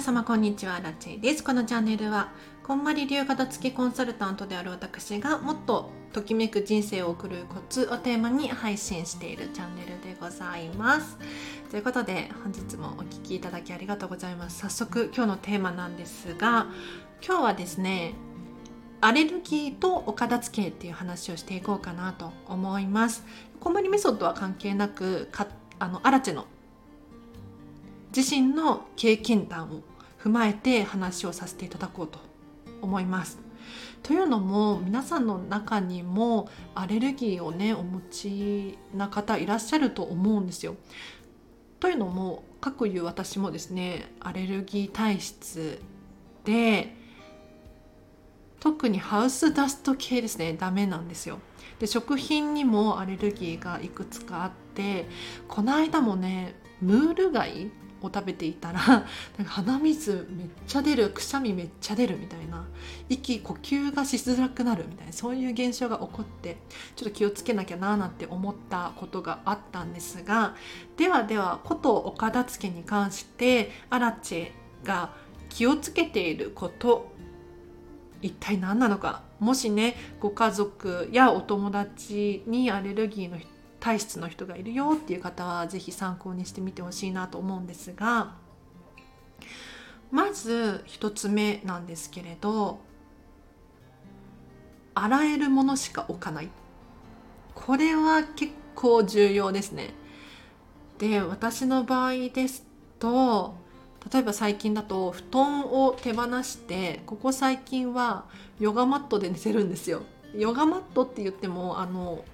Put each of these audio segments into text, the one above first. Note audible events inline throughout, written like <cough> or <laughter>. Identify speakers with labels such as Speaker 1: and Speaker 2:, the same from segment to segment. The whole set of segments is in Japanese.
Speaker 1: 皆様こんにちは。ラチェです。このチャンネルはこんまり流型付きコンサルタントである私がもっとときめく人生を送るコツをテーマに配信しているチャンネルでございます。ということで本日もお聴きいただきありがとうございます。早速今日のテーマなんですが今日はですねアレルギーとお片付けっていう話をしていこうかなと思います。こんまりメソッドは関係なくかあのアラチェの自身の経験談を踏まえて話をさせていただこうと思います。というのも皆さんの中にもアレルギーをねお持ちな方いらっしゃると思うんですよ。というのも各言う私もですねアレルギー体質で特にハウスダスト系ですねダメなんですよ。で食品にもアレルギーがいくつかあってこの間もねムール貝を食べていたら <laughs> なんか鼻水めっちゃ出るくしゃみめっちゃ出るみたいな息呼吸がしづらくなるみたいなそういう現象が起こってちょっと気をつけなきゃなーなんて思ったことがあったんですがではではことお片付けに関してアラチェが気をつけていること一体何なのか。もしねご家族やお友達にアレルギーの人体質の人がいるよっていう方は是非参考にしてみてほしいなと思うんですがまず1つ目なんですけれど洗えるものしか置かない。これは結構重要ですね。で私の場合ですと例えば最近だと布団を手放してここ最近はヨガマットで寝てるんですよ。ヨガマットって言ってもあの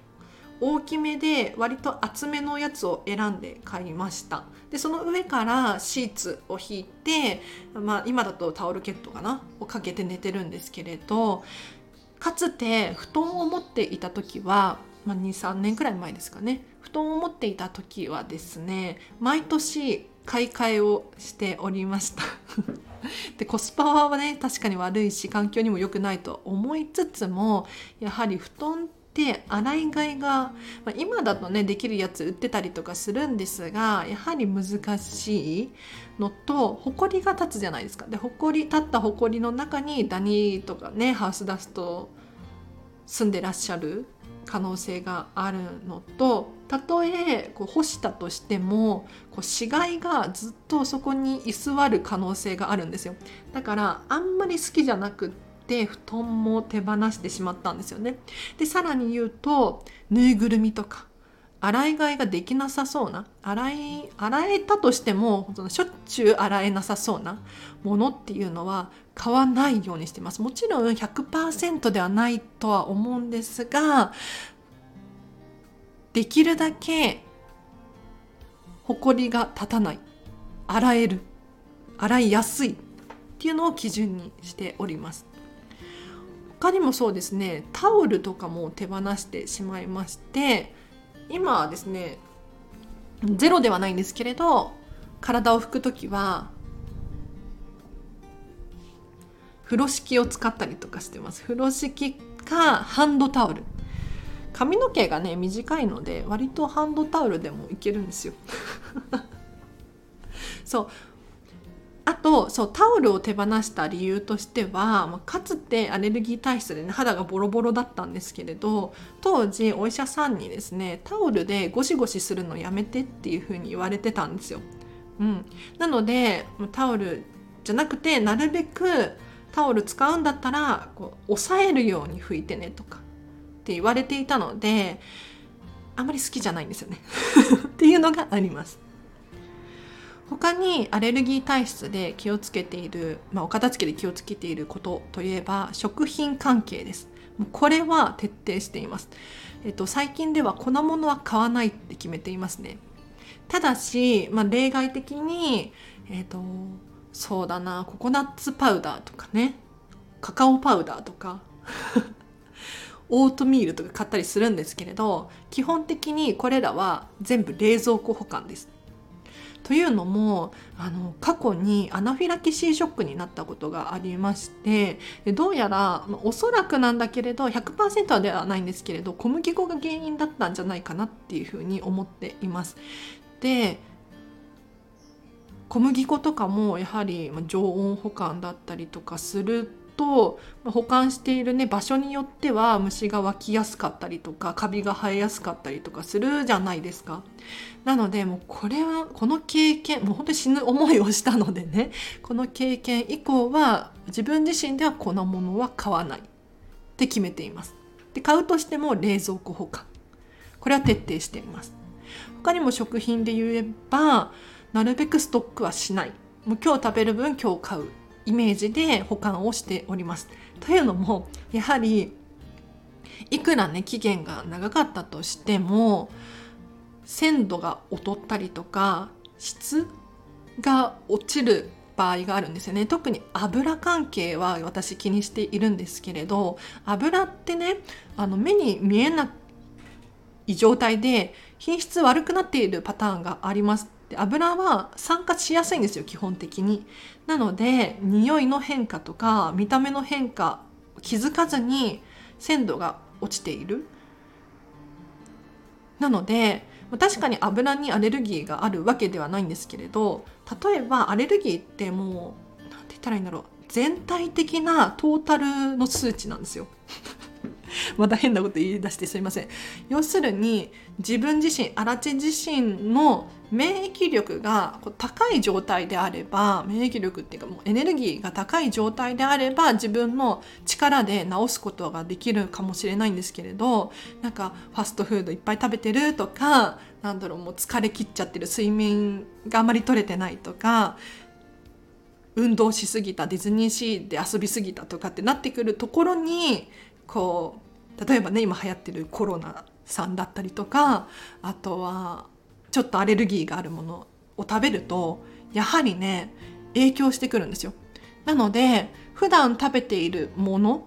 Speaker 1: 大きめで割と厚めのやつを選んで買いました。でその上からシーツを引いて、まあ、今だとタオルケットかな？をかけて寝てるんですけれどかつて布団を持っていた時は、まあ、23年くらい前ですかね。布団を持っていた時はですね毎年買い替えをしておりました。<laughs> でコスパはね確かに悪いし環境にも良くないと思いつつもやはり布団っで洗い替えが、まあ、今だとねできるやつ売ってたりとかするんですがやはり難しいのとほこりが立つじゃないですか。でほこり立ったほこりの中にダニとかねハウスダスト住んでらっしゃる可能性があるのとたとえこう干したとしてもこう死骸がずっとそこに居座る可能性があるんですよ。だからあんまり好きじゃなくって布団も手放してしまったんですよね。でさらに言うとぬいぐるみとか洗い替えができなさそうな洗い洗えたとしてもしょっちゅう洗えなさそうなものっていうのは買わないようにしてますもちろん100%ではないとは思うんですができるだけほこりが立たない洗える洗いやすいっていうのを基準にしております他にもそうですねタオルとかも手放してしまいまして今はですねゼロではないんですけれど体を拭く時は風呂敷を使ったりとかしてます。風呂敷かハンドタオル。髪の毛がね短いので割とハンドタオルでもいけるんですよ。<laughs> そう。あとそうタオルを手放した理由としてはまかつてアレルギー体質で、ね、肌がボロボロだったんですけれど当時お医者さんにですねタオルでゴシゴシするのやめてっていう風に言われてたんですよ。うん、なのでタオルじゃなくてなるべくタオル使うんだったらこう押さえるように拭いてねとかって言われていたのであまり好きじゃないんですよね <laughs> っていうのがあります。他にアレルギー体質で気をつけている、まあ、お片付けで気をつけていることといえば食品関係です。これは徹底しています、えっと、最近では粉物は買わないって決めていますね。ただし、まあ、例外的にえっとそうだなココナッツパウダーとかねカカオパウダーとか <laughs> オートミールとか買ったりするんですけれど基本的にこれらは全部冷蔵庫保管です。というのもあの過去にアナフィラキシーショックになったことがありましてどうやらおそらくなんだけれど100%ではないんですけれど小麦粉が原因だったんじゃないかなっていうふうに思っています。で小麦粉とかもやはり常温保管だったりとかすると保管しているね場所によっては虫が湧きやすかったりとかカビが生えやすかったりとかするじゃないですか。なのでもうこれはこの経験もう本当に死ぬ思いをしたのでねこの経験以降は自分自身ではこのものは買わないって決めています。で買うとしても冷蔵庫保管これは徹底しています。他にも食品で言えばなるべくストックはしないもう今日食べる分今日買うイメージで保管をしております。というのもやはりいくらね期限が長かったとしても鮮度が劣ったりとか質が落ちる場合があるんですよね特に油関係は私気にしているんですけれど油ってねあの目に見えない状態で品質悪くなっているパターンがありますで油は酸化しやすいんですよ基本的に。なので匂いの変化とか見た目の変化気づかずに鮮度が落ちている。なので確かに油にアレルギーがあるわけではないんですけれど例えばアレルギーってもう何て言ったらいいんだろう。全体的なトータルの数値なんですよ。<laughs> また変なこと言い出してすいません。要するに自分自身荒地自身の免疫力が高い状態であれば免疫力っていうかもうエネルギーが高い状態であれば自分の力で治すことができるかもしれないんですけれどなんかファストフードいっぱい食べてるとかなんだろうもう疲れ切っちゃってる睡眠があまり取れてないとか運動しすぎたディズニーシーで遊びすぎたとかってなってくるところにこう例えばね今流行ってるコロナさんだったりとかあとはちょっとアレルギーがあるものを食べるとやはりね影響してくるんですよ。なので普段食べているもの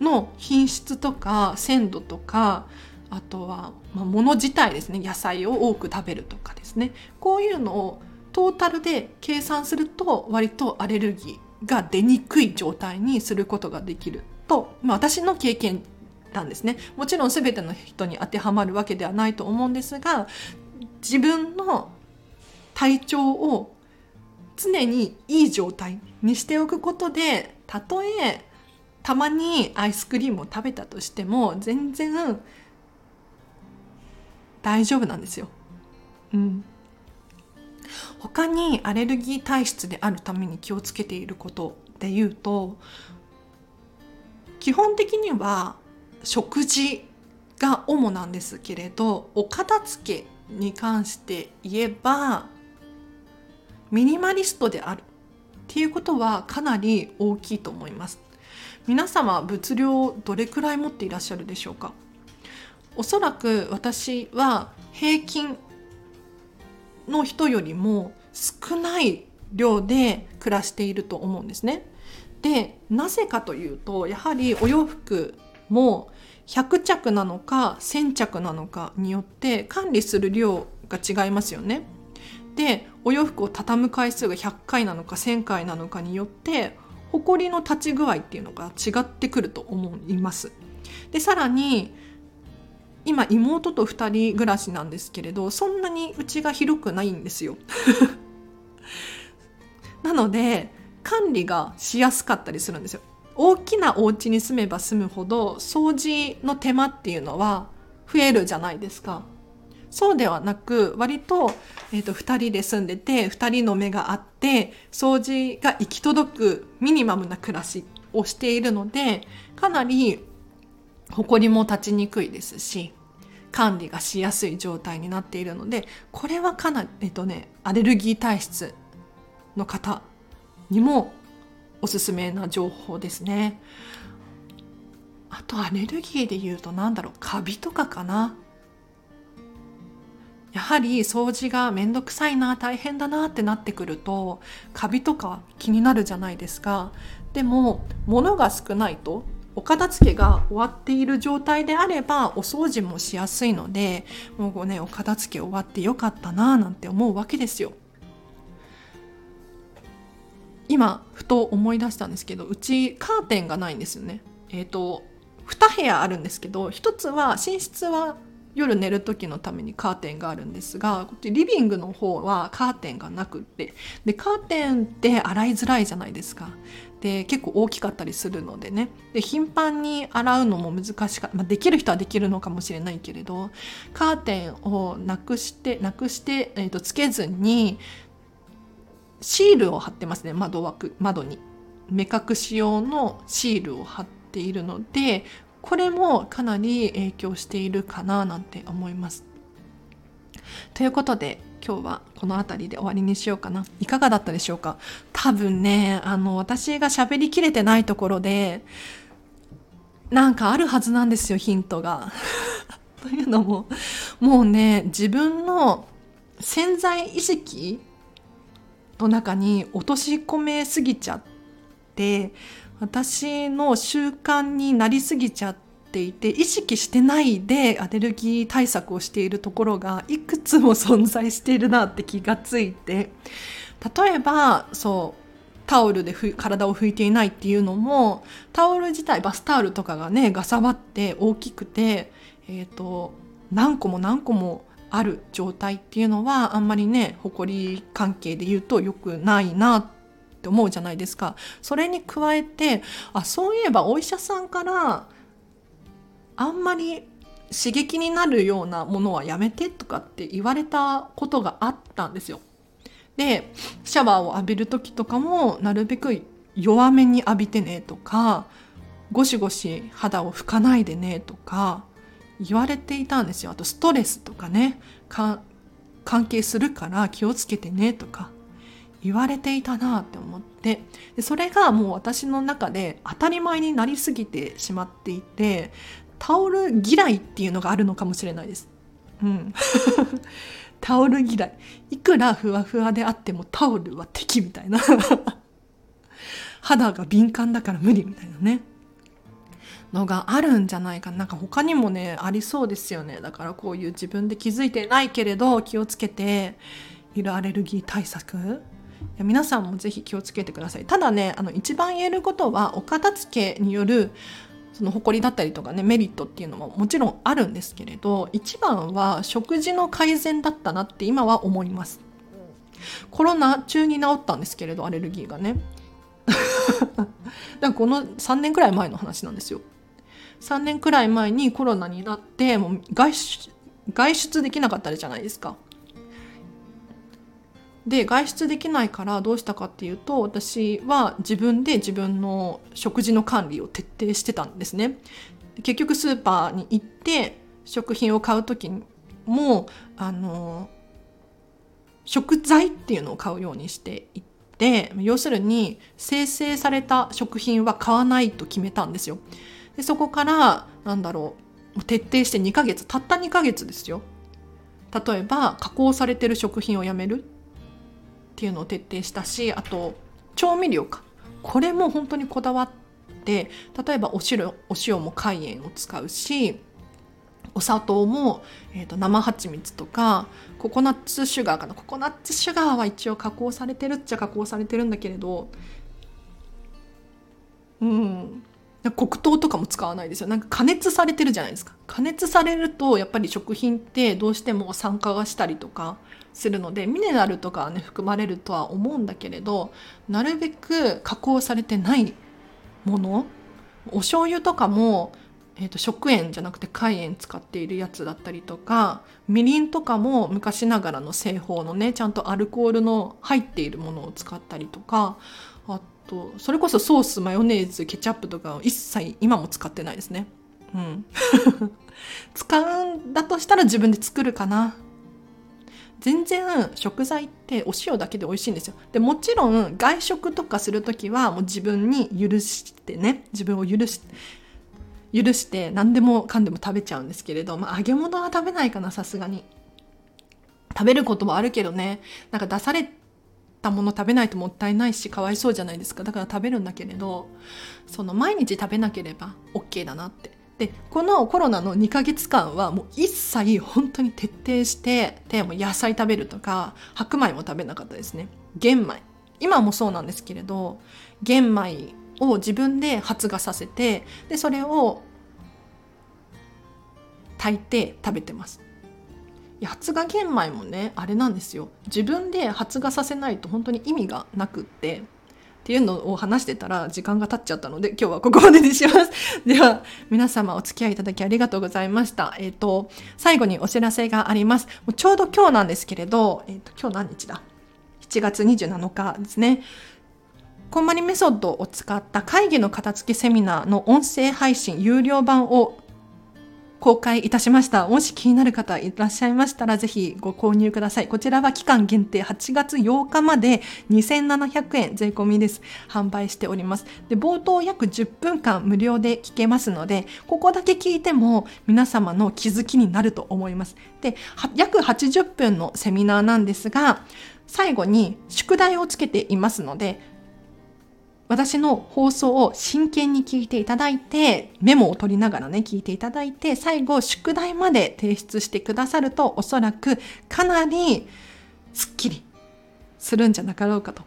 Speaker 1: の品質とか鮮度とかあとは、まあ、物自体ですね野菜を多く食べるとかですねこういうのをトータルで計算すると割とアレルギーが出にくい状態にすることができると、まあ、私の経験なんですねもちろん全ての人に当てはまるわけではないと思うんですが自分の体調を常にいい状態にしておくことでたとえたまにアイスクリームを食べたとしても全然大丈夫なんですよ。うん、他にアレルギー体質であるために気をつけていることで言うと基本的には食事が主なんですけれどお片付けに関して言えばミニマリストである。っていうことはかなり大きいと思います。皆様物量どれくらい持っていらっしゃるでしょうか？おそらく私は平均の人よりも少ない量で暮らしていると思うんですね。でなぜかというとやはりお洋服も100着なのか1000着なのかによって管理する量が違いますよね。でお洋服を畳む回数が100回なのか1000回なのかによってほこりの立ち具合っていうのが違ってくると思います。でさらに今妹と2人暮らしなんですけれどそんなにうちが広くないんですよ。<laughs> なので管理がしやすかったりするんですよ。大きなお家に住めば住むほど掃除の手間っていうのは増えるじゃないですか。そうではなく割と,、えーと、2人で住んでて2人の目があって掃除が行き届くミニマムな暮らしをしているのでかなり埃も立ちにくいですし管理がしやすい状態になっているのでこれはかなり、えっとね、アレルギー体質の方にもおすすめな情報ですね。あとアレルギーで言うと何だろう。カビとかかな。やはり掃除がめんどくさいな大変だなってなってくるとカビとか気になるじゃないですか。でも物が少ないとお片付けが終わっている状態であればお掃除もしやすいのでもうねお片付け終わってよかったななんて思うわけですよ。今ふと思い出したんですけどうちカーテンがないんですよね。えっ、ー、と2部屋あるんですけど1つは寝室は夜寝る時のためにカーテンがあるんですがこっちリビングの方はカーテンがなくって。でカーテンって洗いづらいじゃないですか。で結構大きかったりするのでね。で頻繁に洗うのも難しかった、まあ、できる人はできるのかもしれないけれどカーテンをなくしてなくして、えー、とつけずにシールを貼ってますね窓枠窓に目隠し用のシールを貼っているのでこれもかなり影響しているかななんて思います。ということで今日はこの辺りで終わりにしようかな。いかがだったでしょうか？多分ね、あの、私が喋りきれてないところで、なんかあるはずなんですよ、ヒントが。<laughs> というのも、もうね、自分の潜在意識の中に落とし込めすぎちゃって、私の習慣になりすぎちゃっていて意識してないでアレルギー対策をしているところがいくつも存在しているなって気がついて例えばそうタオルで体を拭いていないっていうのもタオル自体バスタオルとかがねがさばって大きくて、えーと、何個も何個もある状態っていうのはあんまりねほこり関係で言うと良くないなって思うじゃないですか。それに加えてあそういえばお医者さんからあんまり刺激になるようなものはやめてとかって言われたことがあったんですよ。でシャワーを浴びる時とかもなるべく弱めに浴びてねとかゴシゴシ肌を拭かないでねとか言われていたんですよ。あとストレスとかね関係するから気をつけてねとか言われていたなって思ってでそれがもう私の中で当たり前になりすぎてしまっていてタオル嫌いっていうのがあるのかもしれないです。うん。<laughs> タオル嫌い。いくらふわふわであってもタオルは敵みたいな。<laughs> 肌が敏感だから無理みたいなね。のがあるんじゃないか。なんか他にもねありそうですよね。だからこういう自分で気づいてないけれど気をつけているアレルギー対策。や皆さんもぜひ気をつけてください。ただねあの一番言えることはお片付けによるその誇りだったりとかねメリットっていうのももちろんあるんですけれど一番は食事の改善だったなって今は思います。コロナ中に治ったんですけれどアレルギーがね。<laughs> だからこの3年くらい前の話なんですよ。3年くらい前にコロナになってもう外出外出できなかったじゃないですか。で外出できないからどうしたかっていうと私は自分で自分の食事の管理を徹底してたんですね。結局スーパーに行って食品を買う時もあの食材っていうのを買うようにしていって要するに生成された食品は買わないと決めたんですよ。でそこからなんだろう徹底して2ヶ月たった2ヶ月ですよ。例えば加工されてる食品をやめるっていうのを徹底したしあと調味料か。これも本当にこだわって例えばお塩お塩も海塩を使うしお砂糖も、えーと、生蜂蜜とかココナッツシュガーかな。ココナッツシュガーは一応加工されてるっちゃ加工されてるんだけれどうん。黒糖とかも使わないですよ。なんか加熱されてるじゃないですか。加熱されるとやっぱり食品ってどうしても酸化がしたりとかするのでミネラルとかね含まれるとは思うんだけれどなるべく加工されてないものお醤油とかも、えーと、食塩じゃなくて海塩使っているやつだったりとかみりんとかも昔ながらの製法のねちゃんとアルコールの入っているものを使ったりとかあとそれこそソースマヨネーズケチャップとかを一切今も使ってないですね。うん、<laughs> 使うんだとしたら自分で作るかな。全然食材ってお塩だけで美味しいんですよ。でもちろん外食とかする時はもう自分に許してね。自分を許し許して何でもかんでも食べちゃうんですけれど、まあ、揚げ物は食べないかなさすがに。食べることもあるけどね。なんか出されたもの食べないともったいないしかわいそうじゃないですか。だから食べるんだけれどその毎日食べなければ OK だなって。でこのコロナの2ヶ月間はもう一切本当に徹底してでも野菜食べるとか白米も食べなかったですね。玄米。今もそうなんですけれど玄米を自分で発芽させてでそれを炊いて食べてます。発芽玄米もねあれなんですよ。自分で発芽させないと本当に意味がなくって。っていうのを話してたら時間が経っちゃったので今日はここまでにします。<laughs> では皆様お付き合いいただきありがとうございました。えっ、ー、と最後にお知らせがあります。もうちょうど今日なんですけれど、えーと、今日何日だ？7月27日ですね。こんまりメソッドを使った会議の片付けセミナーの音声配信有料版を公開いたしました。もし気になる方いらっしゃいましたら、ぜひご購入ください。こちらは期間限定8月8日まで2700円税込みです。販売しております。で、冒頭約10分間無料で聞けますので、ここだけ聞いても皆様の気づきになると思います。で、約80分のセミナーなんですが、最後に宿題をつけていますので、私の放送を真剣に聞いていただいて、メモを取りながらね、聞いていただいて、最後、宿題まで提出してくださると、おそらくかなりスッキリするんじゃなかろうかと。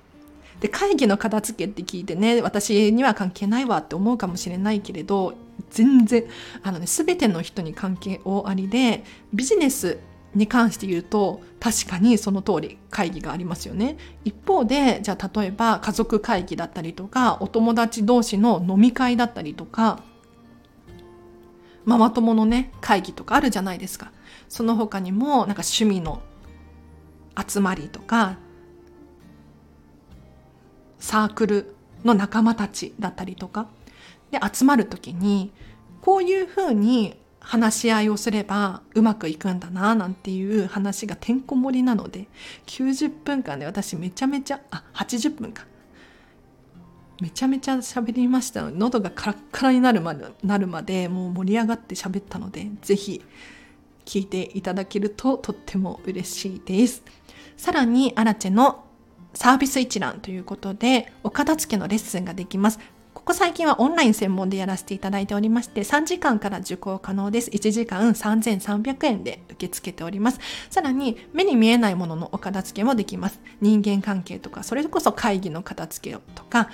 Speaker 1: で、会議の片付けって聞いてね、私には関係ないわって思うかもしれないけれど、全然、あのね、すべての人に関係大ありで、ビジネスに関して言うと確かにその通り会議がありますよね。一方でじゃあ例えば家族会議だったりとかお友達同士の飲み会だったりとかママ友のね会議とかあるじゃないですか。その他にもなんか趣味の集まりとかサークルの仲間たちだったりとか。で集まる時にこういうふうに話し合いをすればうまくいくんだななんていう話がてんこ盛りなので90分間で私めちゃめちゃあ80分かめちゃめちゃ喋りましたので喉がカラッカラになるまでなるまでもう盛り上がって喋ったのでぜひ聞いていただけるととっても嬉しいです。さらにアラチェのサービス一覧ということでお片付けのレッスンができます。ここ最近はオンライン専門でやらせていただいておりまして、3時間から受講可能です。1時間3300円で受け付けております。さらに、目に見えないもののお片付けもできます。人間関係とか、それこそ会議の片付けとか、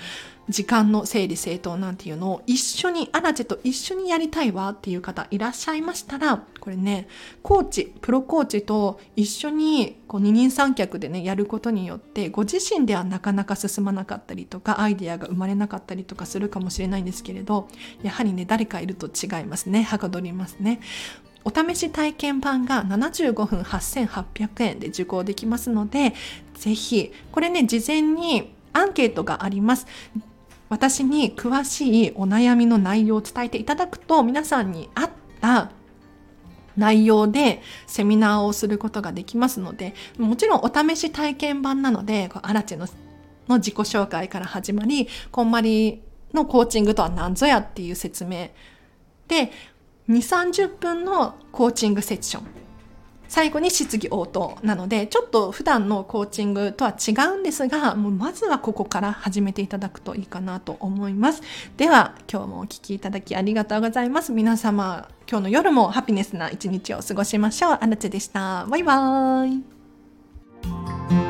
Speaker 1: 時間の整理整頓なんていうのを一緒に、アラチェと一緒にやりたいわっていう方いらっしゃいましたら、これね、コーチ、プロコーチと一緒にこう二人三脚でね、やることによって、ご自身ではなかなか進まなかったりとか、アイデアが生まれなかったりとかするかもしれないんですけれど、やはりね、誰かいると違いますね。はかどりますね。お試し体験版が75分8800円で受講できますので、ぜひ、これね、事前にアンケートがあります。私に詳しいお悩みの内容を伝えていただくと皆さんに合った内容でセミナーをすることができますのでもちろんお試し体験版なのでアラチェのの自己紹介から始まりこんまりのコーチングとは何ぞやっていう説明で2 3 0分のコーチングセッション。最後に質疑応答なのでちょっと普段のコーチングとは違うんですがもうまずはここから始めていただくといいかなと思います。では今日もお聴きいただきありがとうございます。皆様今日の夜もハピネスな一日を過ごしましょう。あなちでした。バイバーイ。